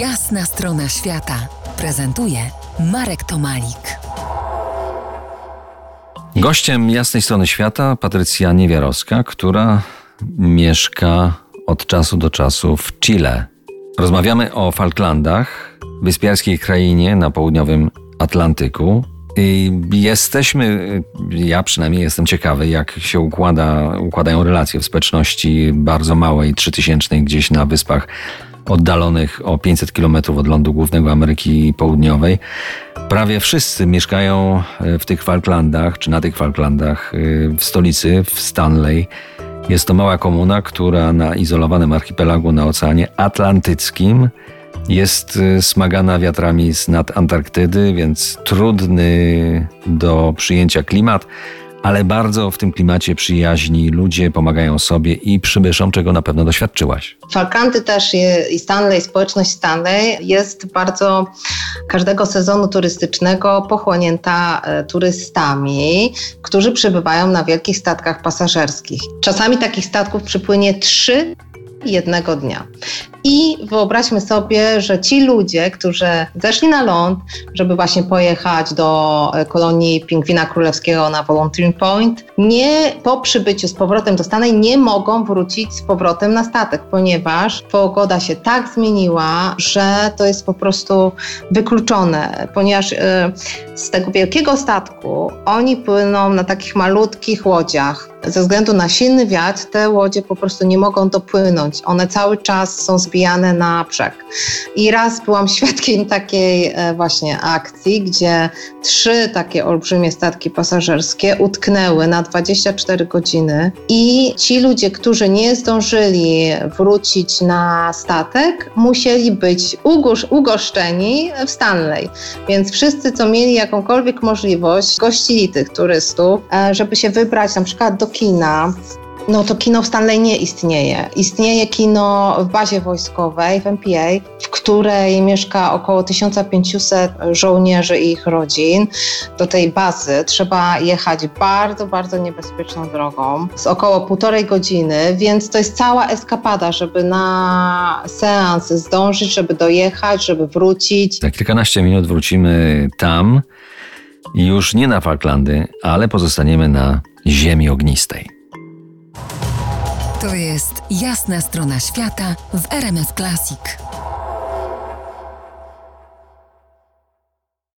Jasna strona świata prezentuje Marek Tomalik. Gościem jasnej strony świata Patrycja Niewiarowska, która mieszka od czasu do czasu w Chile. Rozmawiamy o Falklandach, wyspiarskiej krainie na południowym Atlantyku. I jesteśmy, ja przynajmniej jestem ciekawy, jak się układa, układają relacje w społeczności bardzo małej, trzytysięcznej, gdzieś na wyspach oddalonych o 500 km od lądu głównego Ameryki Południowej. Prawie wszyscy mieszkają w tych Falklandach, czy na tych Falklandach, w stolicy, w Stanley. Jest to mała komuna, która na izolowanym archipelagu na Oceanie Atlantyckim jest y, smagana wiatrami z nad Antarktydy, więc trudny do przyjęcia klimat, ale bardzo w tym klimacie przyjaźni ludzie pomagają sobie i przybyszom, czego na pewno doświadczyłaś. Falklandy też i Stanley, społeczność Stanley jest bardzo każdego sezonu turystycznego pochłonięta e, turystami, którzy przybywają na wielkich statkach pasażerskich. Czasami takich statków przypłynie trzy jednego dnia. I wyobraźmy sobie, że ci ludzie, którzy zeszli na ląd, żeby właśnie pojechać do e, kolonii pingwina królewskiego na Volunteering Point, nie po przybyciu z powrotem do Stanley nie mogą wrócić z powrotem na statek, ponieważ pogoda się tak zmieniła, że to jest po prostu wykluczone, ponieważ e, z tego wielkiego statku oni płyną na takich malutkich łodziach. Ze względu na silny wiatr te łodzie po prostu nie mogą dopłynąć. One cały czas są wbijane na brzeg. I raz byłam świadkiem takiej e, właśnie akcji, gdzie trzy takie olbrzymie statki pasażerskie utknęły na 24 godziny i ci ludzie, którzy nie zdążyli wrócić na statek, musieli być ugoszczeni w Stanley. Więc wszyscy, co mieli jakąkolwiek możliwość, gościli tych turystów, e, żeby się wybrać na przykład do kina, no to kino w Stanley nie istnieje. Istnieje kino w bazie wojskowej, w MPA, w której mieszka około 1500 żołnierzy i ich rodzin. Do tej bazy trzeba jechać bardzo, bardzo niebezpieczną drogą, z około półtorej godziny, więc to jest cała eskapada, żeby na seans zdążyć, żeby dojechać, żeby wrócić. Za kilkanaście minut wrócimy tam, już nie na Falklandy, ale pozostaniemy na ziemi ognistej. To jest jasna strona świata w RMS Classic.